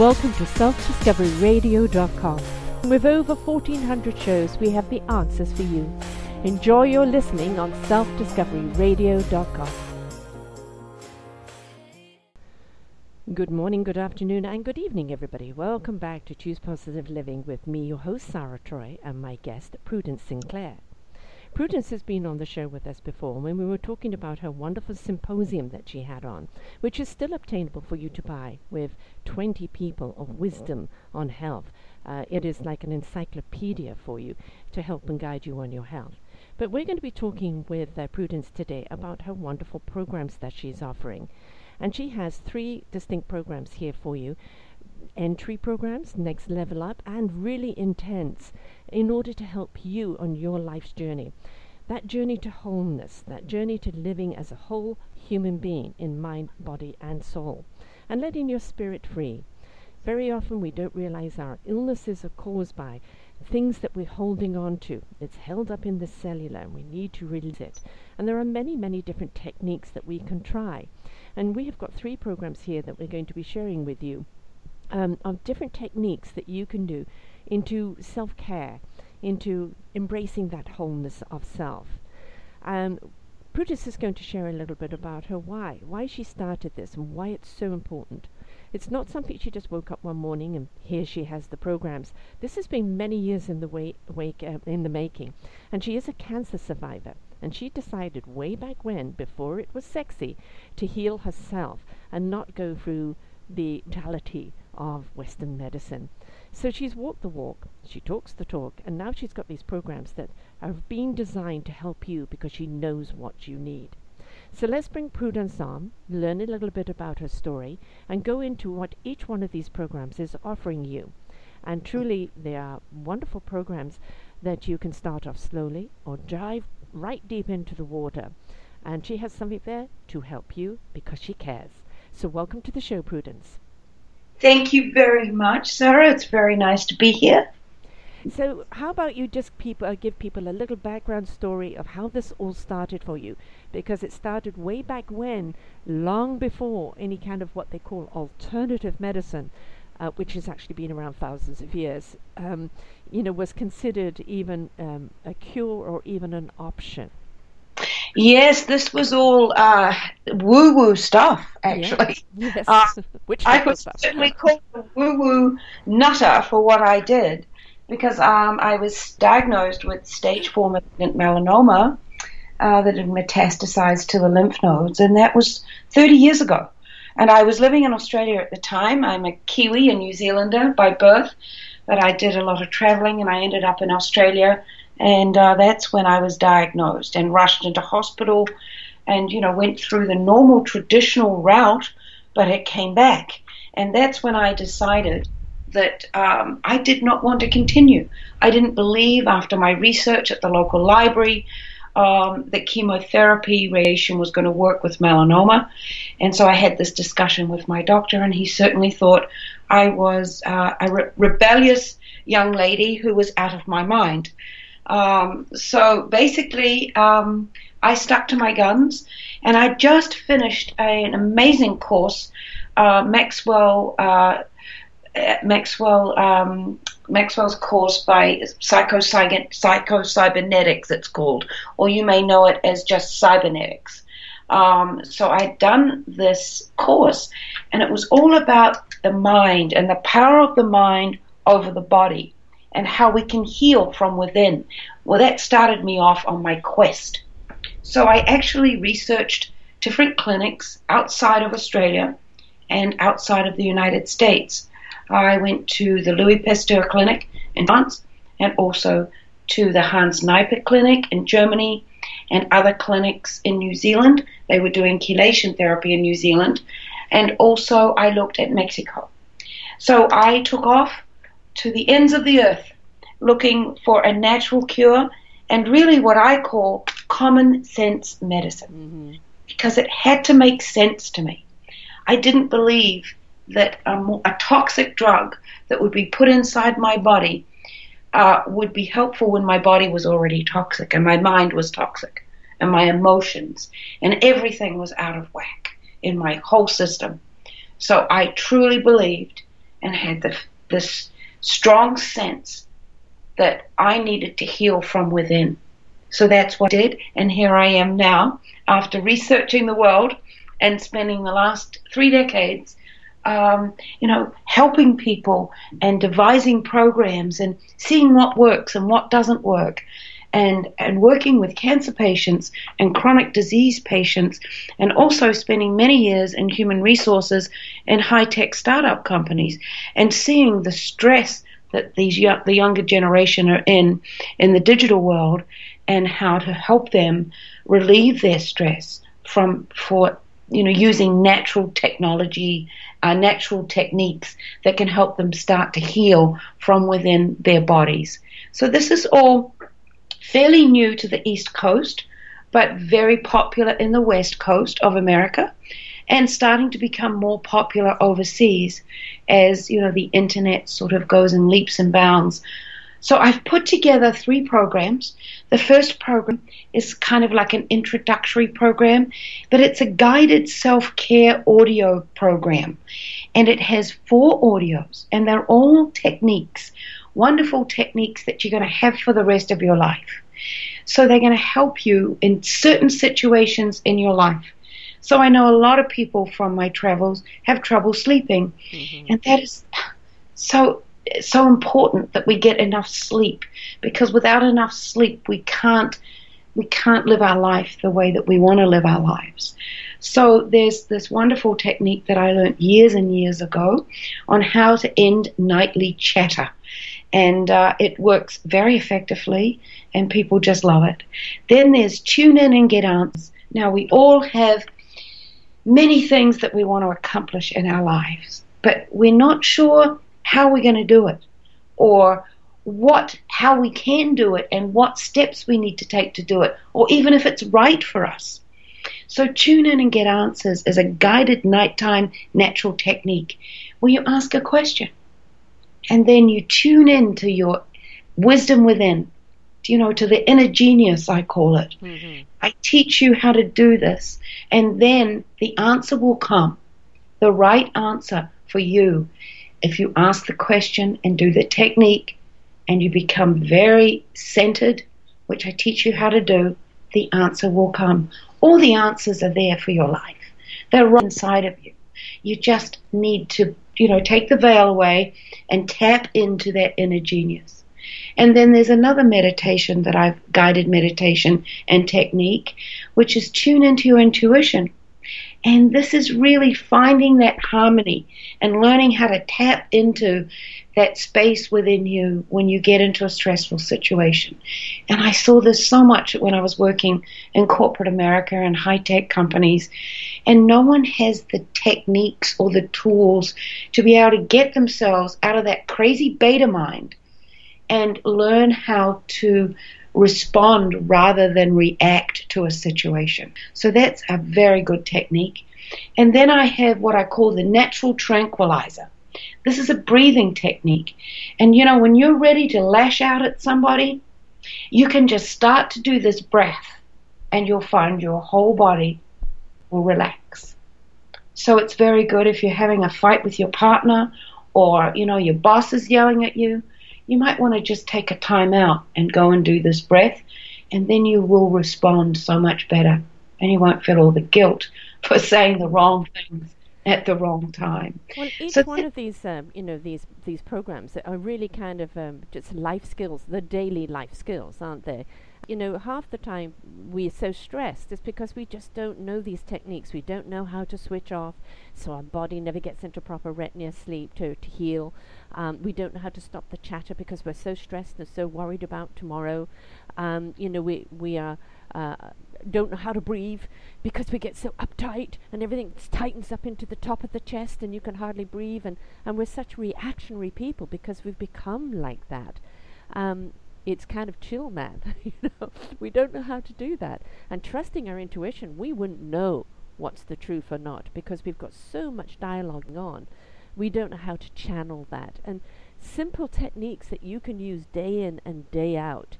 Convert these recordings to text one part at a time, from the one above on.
welcome to selfdiscoveryradio.com. With over 1400 shows, we have the answers for you. Enjoy your listening on selfdiscoveryradio.com. Good morning, good afternoon, and good evening, everybody. Welcome back to Choose Positive Living with me, your host, Sarah Troy, and my guest, Prudence Sinclair. Prudence has been on the show with us before when we were talking about her wonderful symposium that she had on, which is still obtainable for you to buy with 20 people of wisdom on health. Uh, it is like an encyclopedia for you to help and guide you on your health. But we're going to be talking with uh, Prudence today about her wonderful programs that she's offering. And she has three distinct programs here for you entry programs, next level up, and really intense in order to help you on your life's journey. That journey to wholeness, that journey to living as a whole human being in mind, body, and soul, and letting your spirit free. Very often we don't realize our illnesses are caused by things that we're holding on to. It's held up in the cellular and we need to release it. And there are many, many different techniques that we can try. And we have got three programs here that we're going to be sharing with you um, of different techniques that you can do into self care, into embracing that wholeness of self. Um, Prudence is going to share a little bit about her why, why she started this, and why it's so important. It's not something she just woke up one morning and here she has the programs. This has been many years in the wake, wake uh, in the making, and she is a cancer survivor. And she decided way back when, before it was sexy, to heal herself and not go through the brutality of Western medicine. So she's walked the walk, she talks the talk, and now she's got these programs that have been designed to help you because she knows what you need. So let's bring Prudence on, learn a little bit about her story, and go into what each one of these programs is offering you. And truly, they are wonderful programs that you can start off slowly or dive right deep into the water. And she has something there to help you because she cares. So, welcome to the show, Prudence. Thank you very much, Sarah. It's very nice to be here. So, how about you just people uh, give people a little background story of how this all started for you? Because it started way back when, long before any kind of what they call alternative medicine, uh, which has actually been around thousands of years, um, you know, was considered even um, a cure or even an option. Yes, this was all uh, woo woo stuff, actually. Yes. yes. Uh, Which I was stuff? certainly called a woo woo nutter for what I did because um, I was diagnosed with stage four malignant melanoma uh, that had metastasized to the lymph nodes, and that was 30 years ago. And I was living in Australia at the time. I'm a Kiwi, a New Zealander by birth, but I did a lot of traveling and I ended up in Australia and uh, that's when I was diagnosed and rushed into hospital and, you know, went through the normal traditional route, but it came back. And that's when I decided that um, I did not want to continue. I didn't believe after my research at the local library um, that chemotherapy radiation was going to work with melanoma. And so I had this discussion with my doctor, and he certainly thought I was uh, a re- rebellious young lady who was out of my mind. Um, so basically, um, I stuck to my guns, and I just finished a, an amazing course, uh, Maxwell. Uh, Maxwell um, Maxwell's course by psychocybernetics, it's called, or you may know it as just cybernetics. Um, so I'd done this course, and it was all about the mind and the power of the mind over the body and how we can heal from within. Well, that started me off on my quest. So I actually researched different clinics outside of Australia and outside of the United States. I went to the Louis Pasteur Clinic in France and also to the Hans Nieper Clinic in Germany and other clinics in New Zealand. They were doing chelation therapy in New Zealand. And also I looked at Mexico. So I took off to the ends of the earth looking for a natural cure and really what I call common sense medicine mm-hmm. because it had to make sense to me. I didn't believe that a, a toxic drug that would be put inside my body uh, would be helpful when my body was already toxic and my mind was toxic and my emotions and everything was out of whack in my whole system. So I truly believed and had the, this strong sense that I needed to heal from within. So that's what I did, and here I am now after researching the world and spending the last three decades, um, you know, helping people and devising programs and seeing what works and what doesn't work. And, and working with cancer patients and chronic disease patients, and also spending many years in human resources in high tech startup companies, and seeing the stress that these the younger generation are in in the digital world, and how to help them relieve their stress from for you know using natural technology, uh, natural techniques that can help them start to heal from within their bodies. So this is all fairly new to the East Coast, but very popular in the West Coast of America and starting to become more popular overseas as you know the internet sort of goes in leaps and bounds so I've put together three programs. The first program is kind of like an introductory program, but it's a guided self care audio program. And it has four audios, and they're all techniques, wonderful techniques that you're going to have for the rest of your life. So they're going to help you in certain situations in your life. So I know a lot of people from my travels have trouble sleeping, mm-hmm. and that is so so important that we get enough sleep because without enough sleep we can't we can't live our life the way that we want to live our lives. So there's this wonderful technique that I learned years and years ago on how to end nightly chatter. And uh, it works very effectively, and people just love it. Then there's tune in and get answers. Now, we all have many things that we want to accomplish in our lives, but we're not sure how we're going to do it or what how we can do it and what steps we need to take to do it or even if it's right for us so tune in and get answers is a guided nighttime natural technique where you ask a question and then you tune in to your wisdom within you know to the inner genius i call it mm-hmm. i teach you how to do this and then the answer will come the right answer for you if you ask the question and do the technique and you become very centered, which I teach you how to do, the answer will come. All the answers are there for your life. They're right inside of you. You just need to, you know, take the veil away and tap into that inner genius. And then there's another meditation that I've guided meditation and technique, which is tune into your intuition. And this is really finding that harmony and learning how to tap into that space within you when you get into a stressful situation. And I saw this so much when I was working in corporate America and high tech companies. And no one has the techniques or the tools to be able to get themselves out of that crazy beta mind and learn how to respond rather than react to a situation. So that's a very good technique. And then I have what I call the natural tranquilizer. This is a breathing technique. And you know, when you're ready to lash out at somebody, you can just start to do this breath and you'll find your whole body will relax. So it's very good if you're having a fight with your partner or, you know, your boss is yelling at you you might want to just take a time out and go and do this breath, and then you will respond so much better, and you won't feel all the guilt for saying the wrong things at the wrong time. Well, each so one of these, um, you know, these these programs are really kind of um, just life skills, the daily life skills, aren't they? you know, half the time we're so stressed is because we just don't know these techniques. We don't know how to switch off, so our body never gets into proper retina sleep to, to heal. Um, we don't know how to stop the chatter because we're so stressed and so worried about tomorrow. Um, you know, we we are. Uh, don't know how to breathe because we get so uptight and everything tightens up into the top of the chest and you can hardly breathe and, and we're such reactionary people because we've become like that. Um, it's kind of chill man. you know, we don't know how to do that. And trusting our intuition, we wouldn't know what's the truth or not because we've got so much dialogue on. We don't know how to channel that. And simple techniques that you can use day in and day out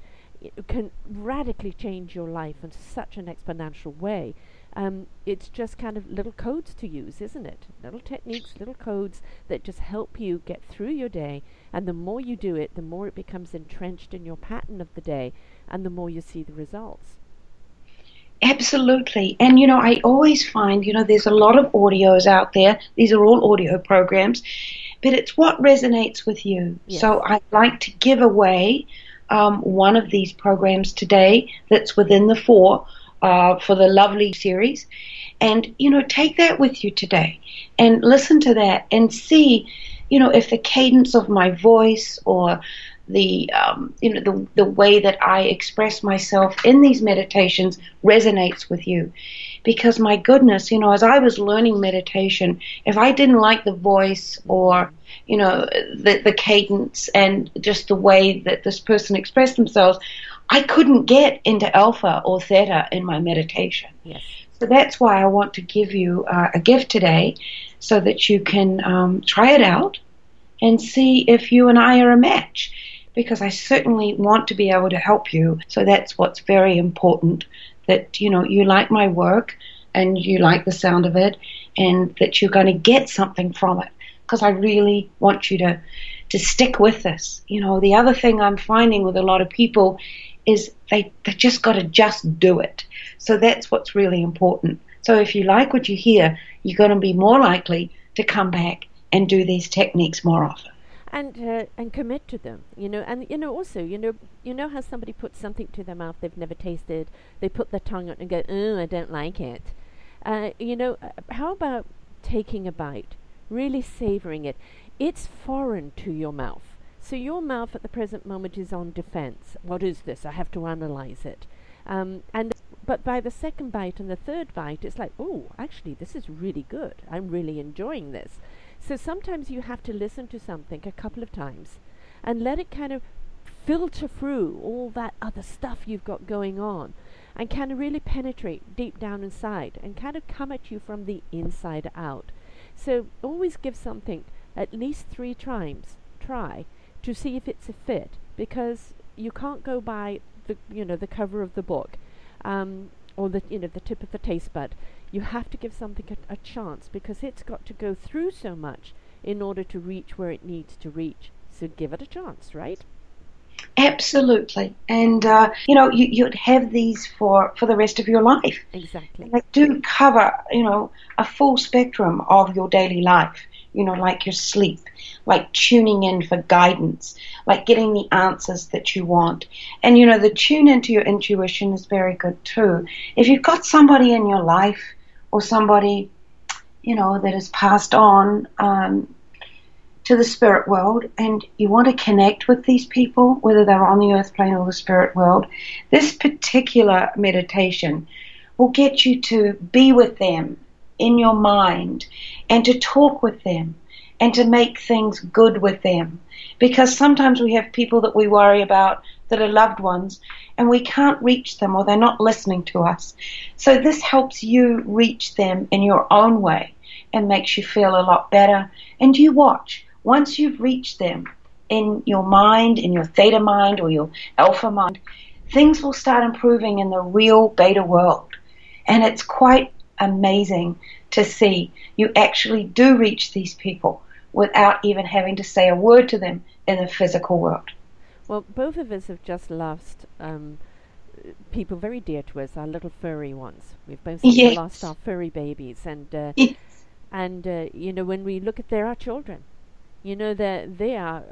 can radically change your life in such an exponential way. Um, it's just kind of little codes to use, isn't it? Little techniques, little codes that just help you get through your day. And the more you do it, the more it becomes entrenched in your pattern of the day, and the more you see the results. Absolutely. And, you know, I always find, you know, there's a lot of audios out there. These are all audio programs, but it's what resonates with you. Yes. So I'd like to give away um, one of these programs today that's within the four uh, for the lovely series. And, you know, take that with you today and listen to that and see, you know, if the cadence of my voice or the um, you know the the way that I express myself in these meditations resonates with you, because my goodness, you know, as I was learning meditation, if I didn't like the voice or you know the the cadence and just the way that this person expressed themselves, I couldn't get into alpha or theta in my meditation. Yes. So that's why I want to give you uh, a gift today, so that you can um, try it out and see if you and I are a match because I certainly want to be able to help you. So that's what's very important that you know you like my work and you like the sound of it and that you're going to get something from it because I really want you to to stick with this. You know, the other thing I'm finding with a lot of people is they they just got to just do it. So that's what's really important. So if you like what you hear, you're going to be more likely to come back and do these techniques more often and uh, and commit to them you know and you know also you know you know how somebody puts something to their mouth they've never tasted they put their tongue out and go oh i don't like it. Uh, you know uh, how about taking a bite really savoring it? It's foreign to your mouth. So your mouth at the present moment is on defense. What is this? I have to analyze it. Um, and but by the second bite and the third bite it's like oh actually this is really good. I'm really enjoying this so sometimes you have to listen to something a couple of times and let it kind of filter through all that other stuff you've got going on and kind of really penetrate deep down inside and kind of come at you from the inside out. So always give something at least three times, try to see if it's a fit because you can't go by the you know the cover of the book um, or the you know the tip of the taste bud you have to give something a, a chance because it's got to go through so much in order to reach where it needs to reach. So give it a chance, right? Absolutely, and uh, you know you, you'd have these for for the rest of your life. Exactly, they do cover you know a full spectrum of your daily life. You know, like your sleep, like tuning in for guidance, like getting the answers that you want. And you know, the tune into your intuition is very good too. If you've got somebody in your life or somebody, you know, that has passed on um, to the spirit world and you want to connect with these people, whether they're on the earth plane or the spirit world, this particular meditation will get you to be with them in your mind and to talk with them and to make things good with them. Because sometimes we have people that we worry about that are loved ones and we can't reach them or they're not listening to us. So this helps you reach them in your own way and makes you feel a lot better. And you watch, once you've reached them in your mind, in your theta mind or your alpha mind, things will start improving in the real beta world. And it's quite amazing to see you actually do reach these people without even having to say a word to them in the physical world. Well, both of us have just lost um, people very dear to us, our little furry ones. We've both yes. lost our furry babies, and uh, yes. and uh, you know when we look at there are children, you know that they are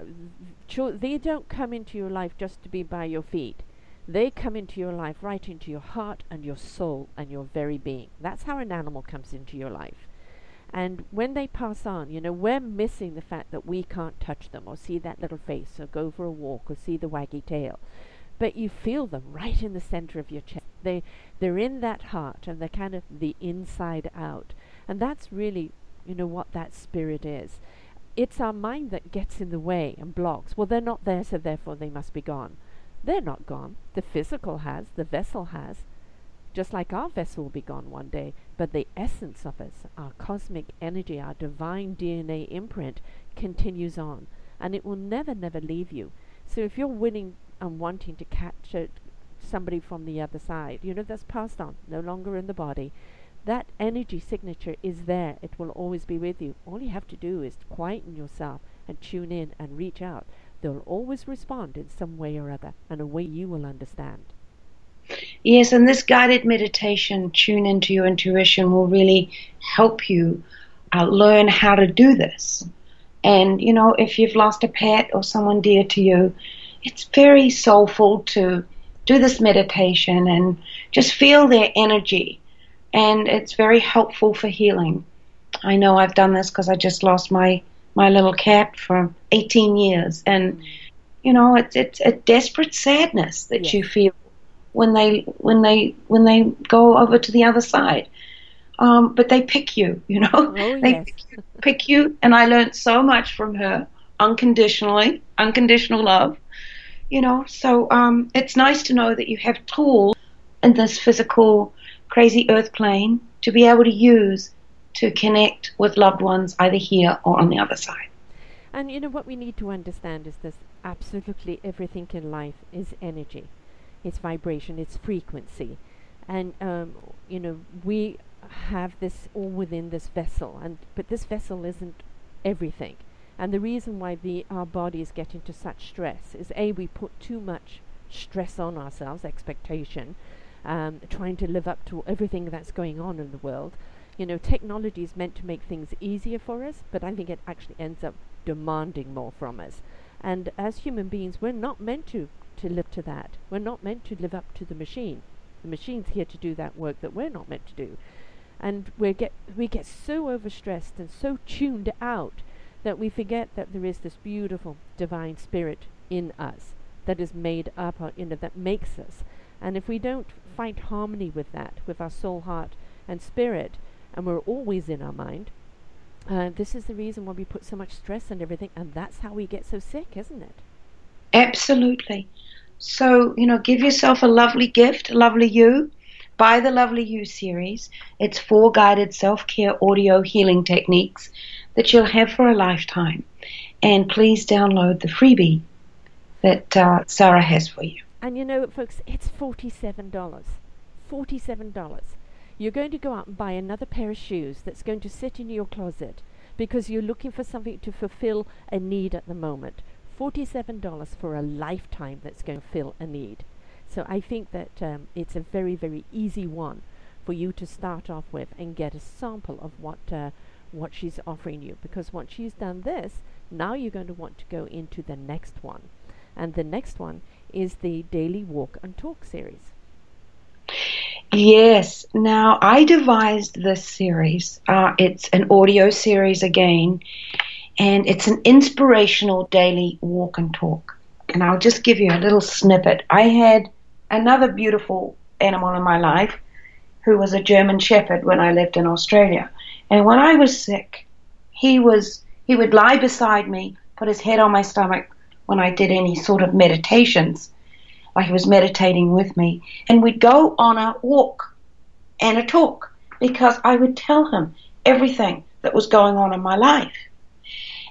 they don't come into your life just to be by your feet. They come into your life right into your heart and your soul and your very being. That's how an animal comes into your life. And when they pass on, you know, we're missing the fact that we can't touch them or see that little face or go for a walk or see the waggy tail. But you feel them right in the center of your chest. They they're in that heart and they're kind of the inside out. And that's really, you know, what that spirit is. It's our mind that gets in the way and blocks. Well, they're not there, so therefore they must be gone. They're not gone. The physical has, the vessel has, just like our vessel will be gone one day, but the essence of us, our cosmic energy, our divine DNA imprint, continues on. And it will never, never leave you. So if you're willing and wanting to catch it, somebody from the other side, you know, that's passed on, no longer in the body, that energy signature is there. It will always be with you. All you have to do is quieten yourself and tune in and reach out. They'll always respond in some way or other, and a way you will understand. Yes, and this guided meditation, tune into your intuition, will really help you uh, learn how to do this. And, you know, if you've lost a pet or someone dear to you, it's very soulful to do this meditation and just feel their energy. And it's very helpful for healing. I know I've done this because I just lost my, my little cat for 18 years. And, you know, it's, it's a desperate sadness that yes. you feel when they when they when they go over to the other side. Um, but they pick you, you know. Oh, they yes. pick, you, pick you, and I learned so much from her unconditionally, unconditional love. You know, so um, it's nice to know that you have tools in this physical, crazy earth plane to be able to use to connect with loved ones either here or on the other side. And you know what we need to understand is this absolutely everything in life is energy its vibration, its frequency. And, um, you know, we have this all within this vessel, and but this vessel isn't everything. And the reason why the our bodies get into such stress is a we put too much stress on ourselves, expectation, um, trying to live up to everything that's going on in the world. You know, technology is meant to make things easier for us, but I think it actually ends up demanding more from us. And as human beings, we're not meant to to live to that. We're not meant to live up to the machine. The machine's here to do that work that we're not meant to do. And we get we get so overstressed and so tuned out that we forget that there is this beautiful divine spirit in us that is made up, uh, you know, that makes us. And if we don't find harmony with that, with our soul, heart, and spirit, and we're always in our mind, uh, this is the reason why we put so much stress on everything, and that's how we get so sick, isn't it? Absolutely. So, you know, give yourself a lovely gift, Lovely You. Buy the Lovely You series. It's four guided self care audio healing techniques that you'll have for a lifetime. And please download the freebie that uh, Sarah has for you. And you know, folks, it's $47. $47. You're going to go out and buy another pair of shoes that's going to sit in your closet because you're looking for something to fulfill a need at the moment. $47 for a lifetime that's going to fill a need. So I think that um, it's a very, very easy one for you to start off with and get a sample of what uh, what she's offering you. Because once she's done this, now you're going to want to go into the next one. And the next one is the Daily Walk and Talk series. Yes. Now, I devised this series. Uh, it's an audio series again, and it's an inspirational daily walk and talk. And I'll just give you a little snippet. I had another beautiful animal in my life who was a German Shepherd when I lived in Australia. And when I was sick, he was he would lie beside me, put his head on my stomach when I did any sort of meditations, like he was meditating with me, and we'd go on a walk and a talk because I would tell him everything that was going on in my life.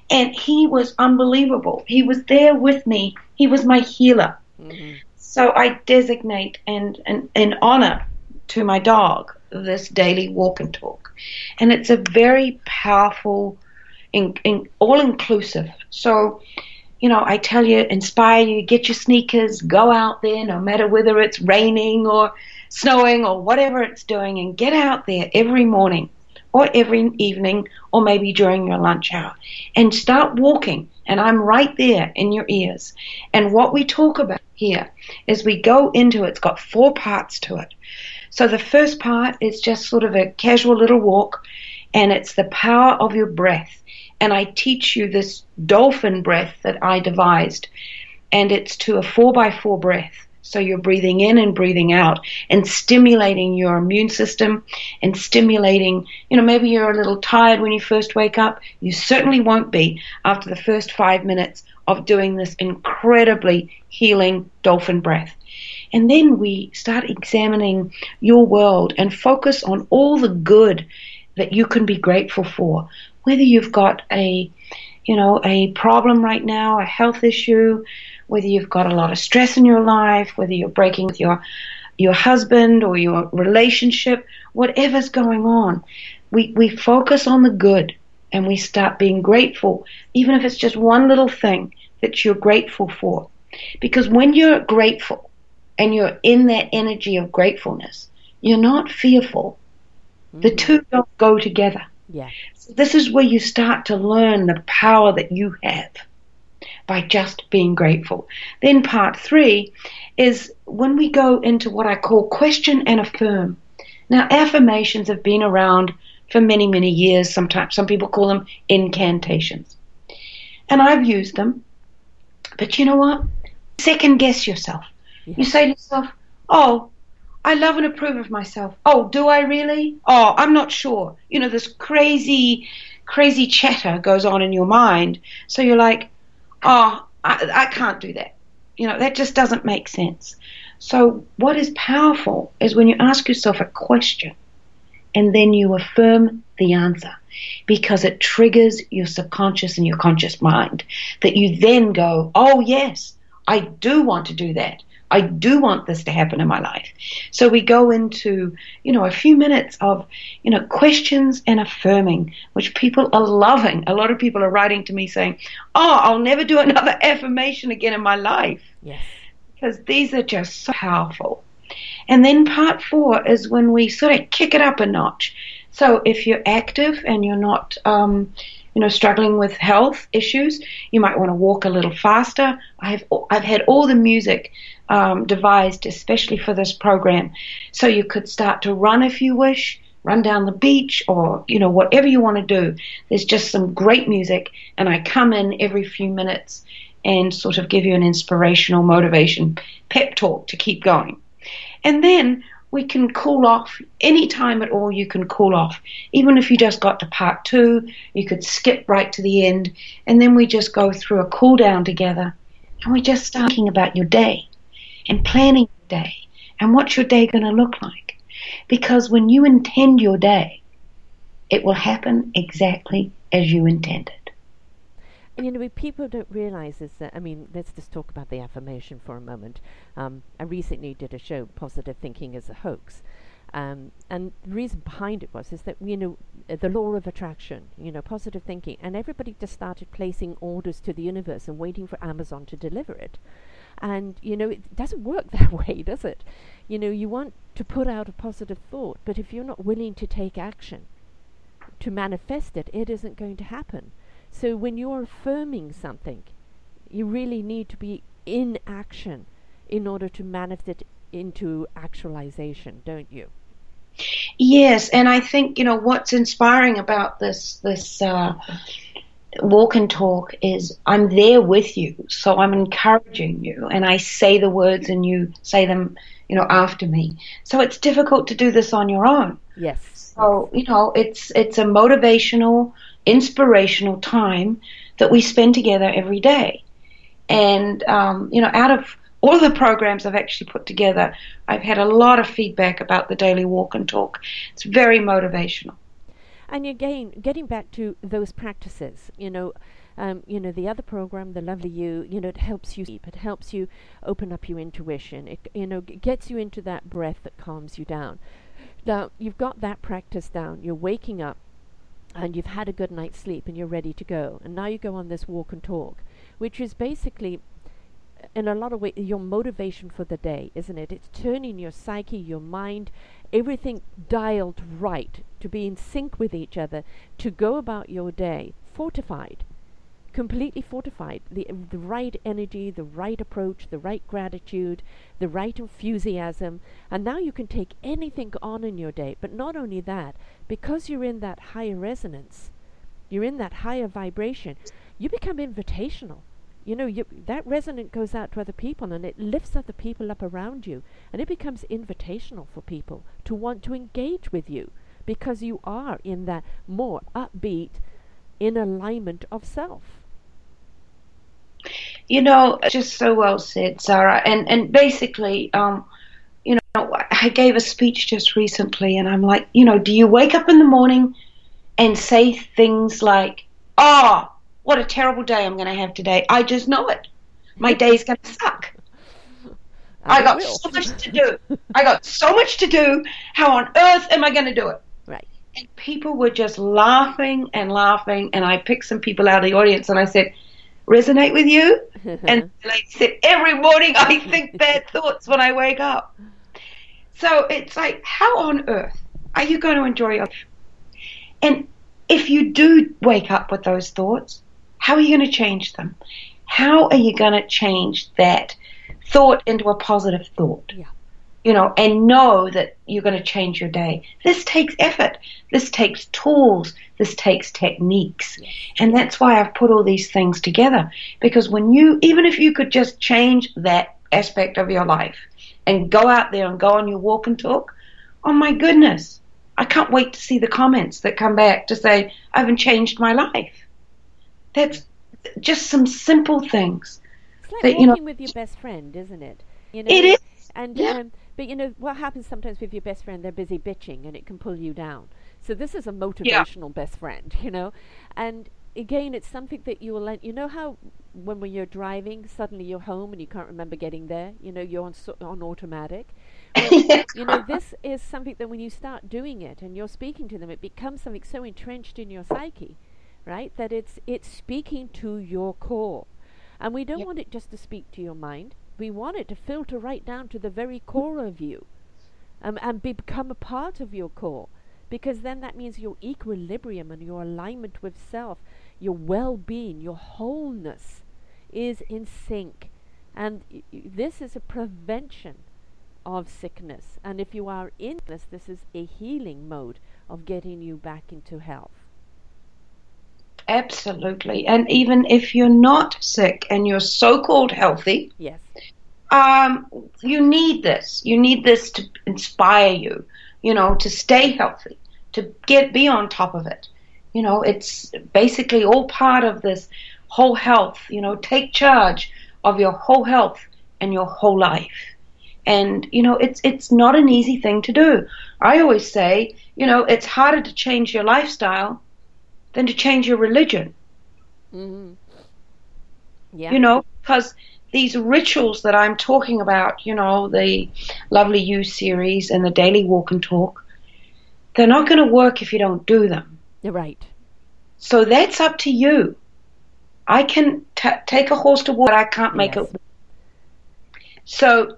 And he was unbelievable. He was there with me. He was my healer. Mm-hmm. So I designate and, and, and honor to my dog this daily walk and talk. And it's a very powerful, in, in, all inclusive. So, you know, I tell you, inspire you, get your sneakers, go out there, no matter whether it's raining or snowing or whatever it's doing, and get out there every morning or every evening or maybe during your lunch hour and start walking. And I'm right there in your ears. And what we talk about here is we go into it, it's got four parts to it. So the first part is just sort of a casual little walk, and it's the power of your breath. And I teach you this dolphin breath that I devised, and it's to a four by four breath. So you're breathing in and breathing out and stimulating your immune system and stimulating, you know, maybe you're a little tired when you first wake up. You certainly won't be after the first five minutes of doing this incredibly healing dolphin breath. And then we start examining your world and focus on all the good that you can be grateful for. Whether you've got a, you know, a problem right now, a health issue, whether you've got a lot of stress in your life, whether you're breaking with your your husband or your relationship, whatever's going on, we, we focus on the good and we start being grateful, even if it's just one little thing that you're grateful for. Because when you're grateful and you're in that energy of gratefulness, you're not fearful. Mm-hmm. The two don't go together. Yeah. This is where you start to learn the power that you have by just being grateful. Then part three is when we go into what I call question and affirm. Now affirmations have been around for many, many years. Sometimes some people call them incantations. And I've used them. But you know what? Second guess yourself. You say to yourself, Oh, I love and approve of myself. Oh, do I really? Oh, I'm not sure. You know, this crazy, crazy chatter goes on in your mind. So you're like, oh, I, I can't do that. You know, that just doesn't make sense. So, what is powerful is when you ask yourself a question and then you affirm the answer because it triggers your subconscious and your conscious mind that you then go, oh, yes, I do want to do that. I do want this to happen in my life. So we go into, you know, a few minutes of, you know, questions and affirming, which people are loving. A lot of people are writing to me saying, Oh, I'll never do another affirmation again in my life. Yes. Because these are just so powerful. And then part four is when we sort of kick it up a notch. So if you're active and you're not, um, you know, struggling with health issues, you might want to walk a little faster. I've I've had all the music um, devised especially for this program. So you could start to run if you wish, run down the beach, or you know whatever you want to do. There's just some great music, and I come in every few minutes and sort of give you an inspirational motivation pep talk to keep going. And then we can cool off any time at all you can cool off even if you just got to part two you could skip right to the end and then we just go through a cool down together and we just start thinking about your day and planning your day and what's your day going to look like. Because when you intend your day, it will happen exactly as you intended. And you know, people don't realize is that, I mean, let's just talk about the affirmation for a moment. Um, I recently did a show, Positive Thinking is a Hoax. Um, and the reason behind it was is that you know the law of attraction, you know, positive thinking, and everybody just started placing orders to the universe and waiting for Amazon to deliver it. And, you know, it doesn't work that way, does it? You know, you want to put out a positive thought, but if you're not willing to take action to manifest it, it isn't going to happen. So when you're affirming something, you really need to be in action in order to manifest it into actualization, don't you? Yes, and I think you know what's inspiring about this this uh, walk and talk is I'm there with you, so I'm encouraging you, and I say the words and you say them, you know, after me. So it's difficult to do this on your own. Yes. So you know, it's it's a motivational, inspirational time that we spend together every day, and um, you know, out of all the programs I've actually put together, I've had a lot of feedback about the daily walk and talk. It's very motivational. And again, getting back to those practices, you know, um, you know, the other program, the Lovely You, you know, it helps you sleep. It helps you open up your intuition. It, you know, gets you into that breath that calms you down. Now, you've got that practice down. You're waking up and you've had a good night's sleep and you're ready to go. And now you go on this walk and talk, which is basically in a lot of ways your motivation for the day, isn't it? It's turning your psyche, your mind, everything dialed right to be in sync with each other, to go about your day fortified, completely fortified. The, the right energy, the right approach, the right gratitude, the right enthusiasm. And now you can take anything on in your day. But not only that, because you're in that higher resonance, you're in that higher vibration, you become invitational you know, you, that resonance goes out to other people and it lifts other people up around you. And it becomes invitational for people to want to engage with you because you are in that more upbeat, in alignment of self. You know, just so well said, Sarah. And, and basically, um, you know, I gave a speech just recently and I'm like, you know, do you wake up in the morning and say things like, oh, what a terrible day I'm going to have today. I just know it. My day is going to suck. I got so much to do. I got so much to do. How on earth am I going to do it? Right. And people were just laughing and laughing. And I picked some people out of the audience and I said, resonate with you? and they said, every morning I think bad thoughts when I wake up. So it's like, how on earth are you going to enjoy your life? And if you do wake up with those thoughts, how are you going to change them? How are you going to change that thought into a positive thought? Yeah. You know, and know that you're going to change your day. This takes effort. This takes tools. This takes techniques. And that's why I've put all these things together. Because when you, even if you could just change that aspect of your life and go out there and go on your walk and talk, oh my goodness, I can't wait to see the comments that come back to say, I haven't changed my life. That's just some simple things. It's like that, walking you know, with your best friend, isn't it? You know, It is. And Yeah. um, but you know what happens sometimes with your best friend? They're busy bitching, and it can pull you down. So this is a motivational best friend, you know. And again, it's something that you will. let- You know how when when you're driving, suddenly you're home and you can't remember getting there. You know, you're on so, on automatic. Well, you know, this is something that when you start doing it and you're speaking to them, it becomes something so entrenched in your psyche, right? That it's it's speaking to your core, and we don't Yep. want it just to speak to your mind. We want it to filter right down to the very core of you, um, and be, become a part of your core, because then that means your equilibrium and your alignment with self, your well-being, your wholeness, is in sync, and y- y- this is a prevention of sickness. And if you are in this, this is a healing mode of getting you back into health. Absolutely. And even if you're not sick and you're so called healthy, Yes. um, you need this. You need this to inspire you, you know, to stay healthy, to get be on top of it. You know, it's basically all part of this whole health, you know, take charge of your whole health and your whole life. And, you know, it's it's not an easy thing to do. I always say, you know, it's harder to change your lifestyle than to change your religion Mm-hmm. Yeah. you know, because these rituals that I'm talking about, you know, the Lovely You series and the Daily Walk and Talk, they're not going to work if you don't do them. You're right. So that's up to you. I can t- take a horse to water, I can't make Yes. it. So,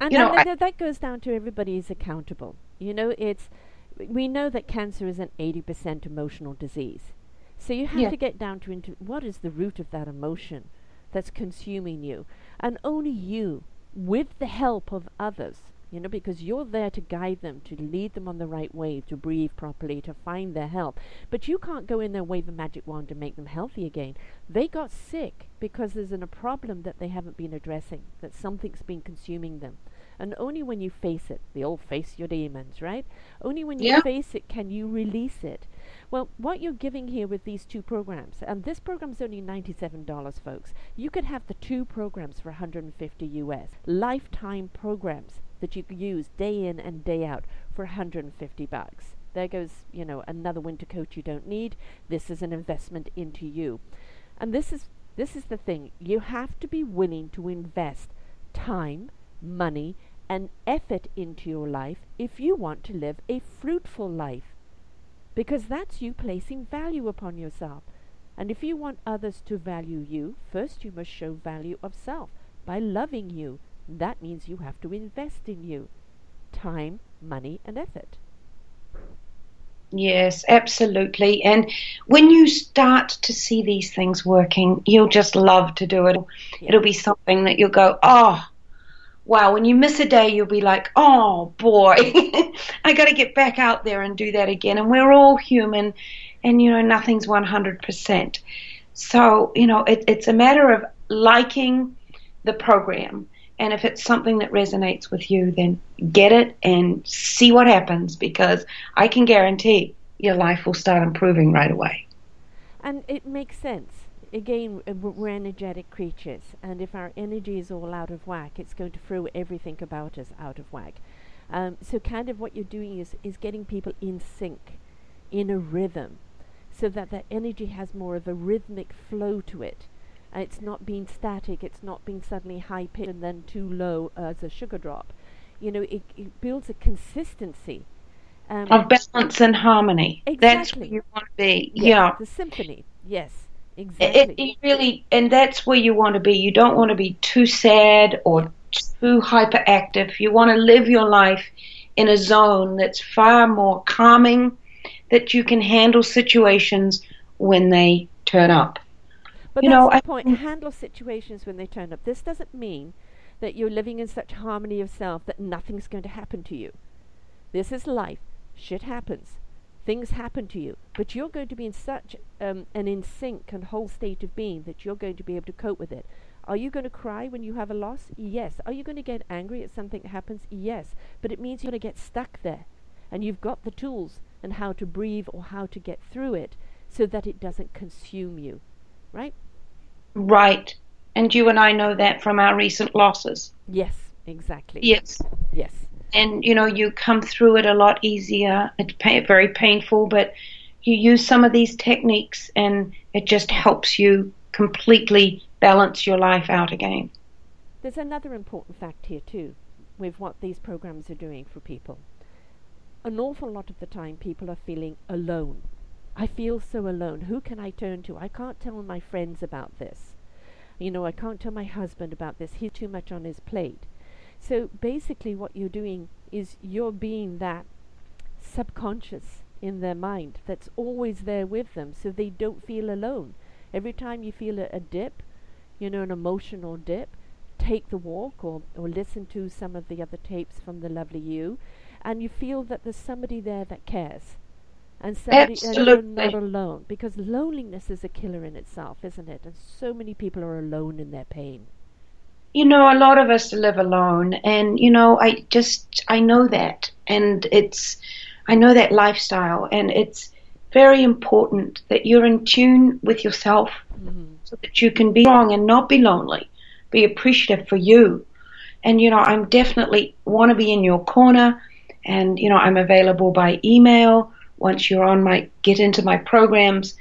And, You know, and I- that goes down to everybody is accountable. You know, it's we know that cancer is an 80% emotional disease. So you have Yeah. to get down to into what is the root of that emotion that's consuming you. And only you, with the help of others, you know, because you're there to guide them, to lead them on the right way, to breathe properly, to find their health. But you can't go in there, wave a magic wand, and make them healthy again. They got sick because there's an, a problem that they haven't been addressing, that something's been consuming them. And only when you face it, the old face your demons, right? Only when you Yeah. face it can you release it. Well, what you're giving here with these two programs, and this program's only $97, folks. You could have the two programs for 150 US. Lifetime programs that you could use day in and day out for 150 bucks. There goes, you know, another winter coat you don't need. This is an investment into you. And this is this is the thing. You have to be willing to invest time, money, and effort into your life if you want to live a fruitful life. Because that's you placing value upon yourself. And if you want others to value you, first you must show value of self by loving you. That means you have to invest in you time, money, and effort. yes, absolutely. And when you start to see these things working, you'll just love to do it. Yeah. It'll be something that you'll go, oh, wow. When you miss a day, you'll be like, oh boy, I got to get back out there and do that again. And we're all human, and you know, nothing's 100%. So, you know, it, it's a matter of liking the program. And if it's something that resonates with you, then get it and see what happens because I can guarantee your life will start improving right away. And it makes sense. Again, uh, we're energetic creatures, and if our energy is all out of whack, it's going to throw everything about us out of whack. Um, so, kind of what you're doing is, is getting people in sync, in a rhythm, so that their energy has more of a rhythmic flow to it. And it's not being static. It's not being suddenly high pitched and then too low as a sugar drop. You know, it, it builds a consistency. Um, of balance and harmony. Exactly. That's where you want to be. Yes, yeah. The symphony. Yes. Exactly. It, it really, and that's where you want to be. You don't want to be too sad or too hyperactive. You want to live your life in a zone that's far more calming, that you can handle situations when they turn up. But you that's know, the I, point. Handle situations when they turn up. This doesn't mean that you're living in such harmony of self that nothing's going to happen to you. This is life. Shit happens. Things happen to you. But you're going to be in such um, an in sync and whole state of being that you're going to be able to cope with it. Are you going to cry when you have a loss? Yes. Are you going to get angry at something that happens? Yes. But it means you're going to get stuck there. And you've got the tools and how to breathe or how to get through it so that it doesn't consume you. Right? Right. And you and I know that from our recent losses. Yes, exactly. Yes. Yes. And, you know, you come through it a lot easier. It's very painful, but you use some of these techniques and it just helps you completely balance your life out again. There's another important fact here, too, with what these programs are doing for people. An awful lot of the time, people are feeling alone. I feel so alone. Who can I turn to? I can't tell my friends about this. You know, I can't tell my husband about this. He's too much on his plate. So basically, what you're doing is you're being that subconscious in their mind that's always there with them so they don't feel alone. Every time you feel a, a dip, you know, an emotional dip, take the walk or, or listen to some of the other tapes from the lovely you, and you feel that there's somebody there that cares. And somebody and you're not alone. Because loneliness is a killer in itself, isn't it? And so many people are alone in their pain. You know, a lot of us live alone and you know, I just I know that and it's I know that lifestyle and it's very important that you're in tune with yourself mm-hmm. so that you can be strong and not be lonely. Be appreciative for you. And you know, I'm definitely want to be in your corner and you know, I'm available by email once you're on my get into my programs.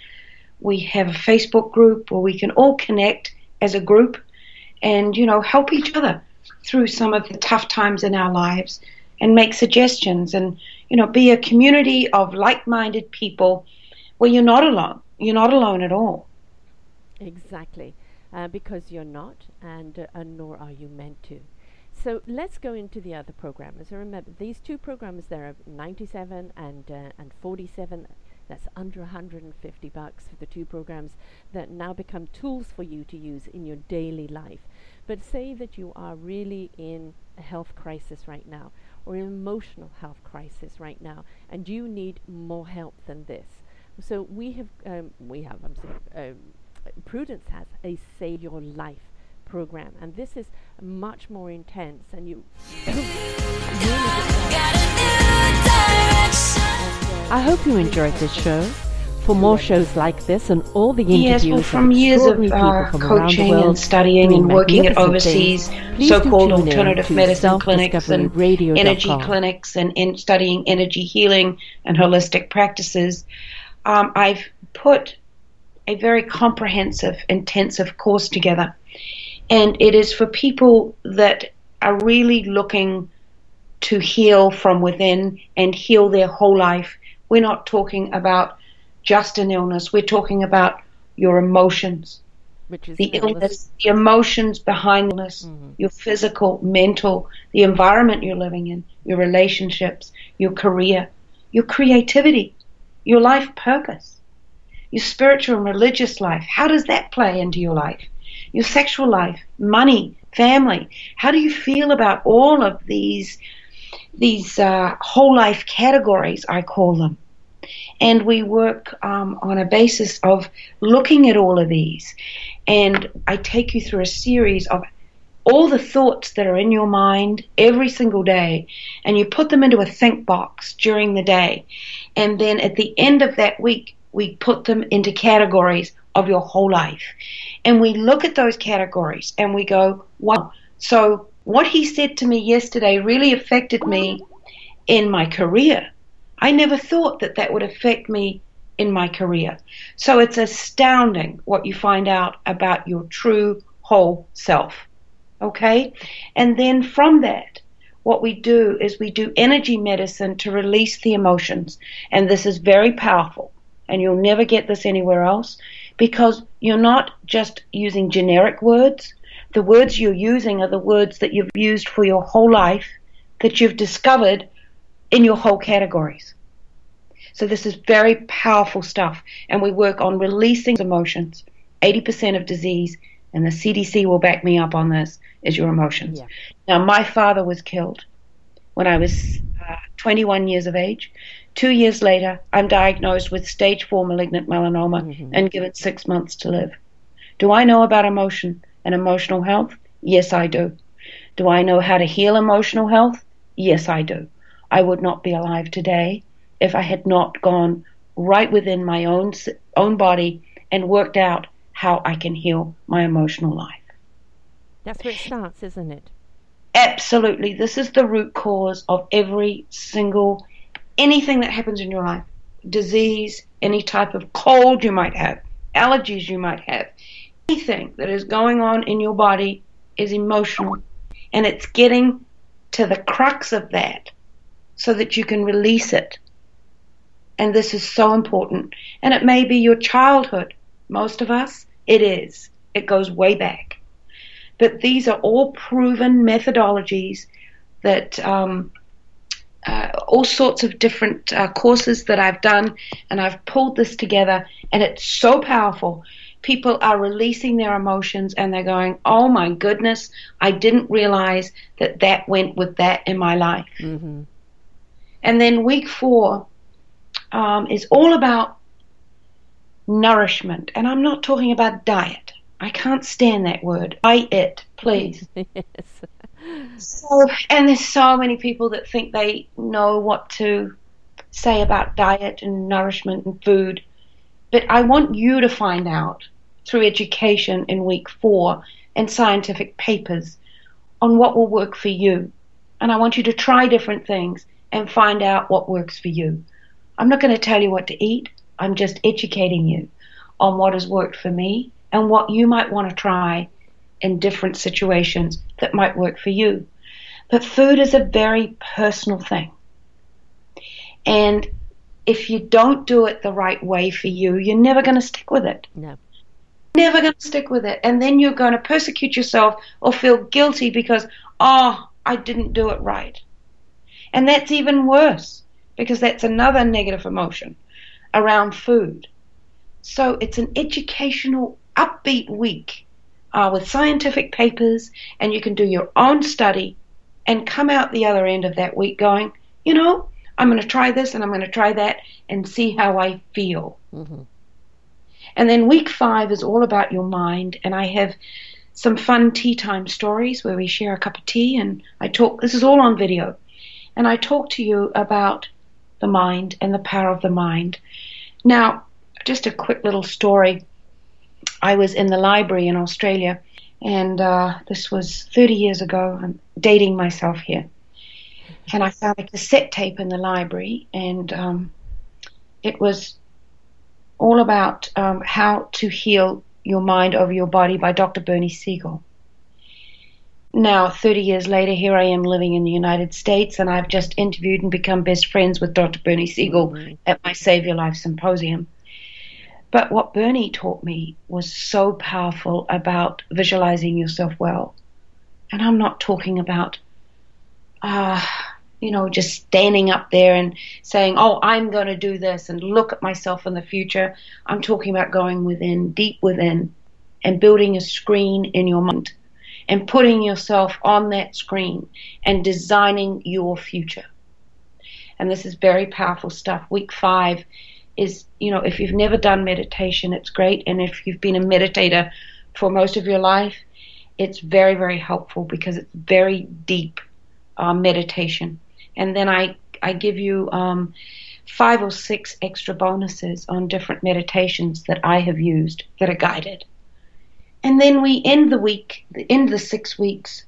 We have a Facebook group where we can all connect as a group and you know, help each other through some of the tough times in our lives and make suggestions and you know, be a community of like-minded people where you're not alone. You're not alone at all. Exactly, uh, because you're not, and, uh, and nor are you meant to. So let's go into the other programmers. Remember, these two programmers there are 97 and uh, and 47. That's under 150 bucks for the two programs that now become tools for you to use in your daily life. But say that you are really in a health crisis right now, or an emotional health crisis right now, and you need more help than this. So we have, um, we have, I'm sorry, um, Prudence has a Save Your Life program, and this is much more intense, and you. I hope you enjoyed this show. For more shows like this and all the interviews yes, well, from years of uh, from coaching world, and studying and working at overseas so-called alternative medicine clinics and energy clinics and in studying energy healing and holistic practices, um, I've put a very comprehensive, intensive course together, and it is for people that are really looking to heal from within and heal their whole life. We're not talking about just an illness. We're talking about your emotions, which is the illness. illness, the emotions behind illness, mm-hmm. your physical, mental, the environment you're living in, your relationships, your career, your creativity, your life purpose, your spiritual and religious life. How does that play into your life? Your sexual life, money, family. How do you feel about all of these these uh, whole life categories? I call them and we work um, on a basis of looking at all of these. And I take you through a series of all the thoughts that are in your mind every single day, and you put them into a think box during the day. And then at the end of that week, we put them into categories of your whole life. And we look at those categories and we go, wow. So what he said to me yesterday really affected me in my career I never thought that that would affect me in my career. So it's astounding what you find out about your true whole self. Okay? And then from that, what we do is we do energy medicine to release the emotions. And this is very powerful. And you'll never get this anywhere else because you're not just using generic words. The words you're using are the words that you've used for your whole life that you've discovered in your whole categories. So this is very powerful stuff. And we work on releasing emotions. 80% of disease, and the CDC will back me up on this, is your emotions. Yeah. Now, my father was killed when I was uh, 21 years of age. Two years later, I'm diagnosed with stage four malignant melanoma mm-hmm. and given six months to live. Do I know about emotion and emotional health? Yes, I do. Do I know how to heal emotional health? Yes, I do. I would not be alive today if I had not gone right within my own own body and worked out how I can heal my emotional life. That's where it starts, isn't it? Absolutely. This is the root cause of every single anything that happens in your life. Disease, any type of cold you might have, allergies you might have. Anything that is going on in your body is emotional and it's getting to the crux of that so that you can release it. And this is so important. And it may be your childhood. Most of us, it is. It goes way back. But these are all proven methodologies that um, uh, all sorts of different uh, courses that I've done, and I've pulled this together, and it's so powerful. People are releasing their emotions and they're going, Oh my goodness, I didn't realize that that went with that in my life. Mm-hmm. And then week four um, is all about nourishment. And I'm not talking about diet. I can't stand that word. I it, please. yes. So, and there's so many people that think they know what to say about diet and nourishment and food. But I want you to find out through education in week four and scientific papers on what will work for you. And I want you to try different things and find out what works for you. I'm not going to tell you what to eat. I'm just educating you on what has worked for me and what you might want to try in different situations that might work for you. But food is a very personal thing. And if you don't do it the right way for you, you're never going to stick with it. No. Never going to stick with it. And then you're going to persecute yourself or feel guilty because, oh, I didn't do it right. And that's even worse because that's another negative emotion around food. So it's an educational, upbeat week uh, with scientific papers, and you can do your own study and come out the other end of that week going, you know, I'm going to try this and I'm going to try that and see how I feel. Mm-hmm. And then week five is all about your mind, and I have some fun tea time stories where we share a cup of tea and I talk. This is all on video and I talk to you about the mind and the power of the mind. Now, just a quick little story. I was in the library in Australia, and uh, this was 30 years ago. I'm dating myself here. And I found a cassette tape in the library, and um, it was all about um, how to heal your mind over your body by Dr. Bernie Siegel now, 30 years later, here I am living in the United States, and I've just interviewed and become best friends with Dr. Bernie Siegel mm-hmm. at my Save Your Life Symposium. But what Bernie taught me was so powerful about visualizing yourself well. And I'm not talking about, uh, you know, just standing up there and saying, oh, I'm going to do this and look at myself in the future. I'm talking about going within, deep within, and building a screen in your mind and putting yourself on that screen and designing your future. And this is very powerful stuff. Week five is, you know, if you've never done meditation, it's great. And if you've been a meditator for most of your life, it's very, very helpful because it's very deep uh, meditation. And then I, I give you um, five or six extra bonuses on different meditations that I have used that are guided. And then we end the week, end the six weeks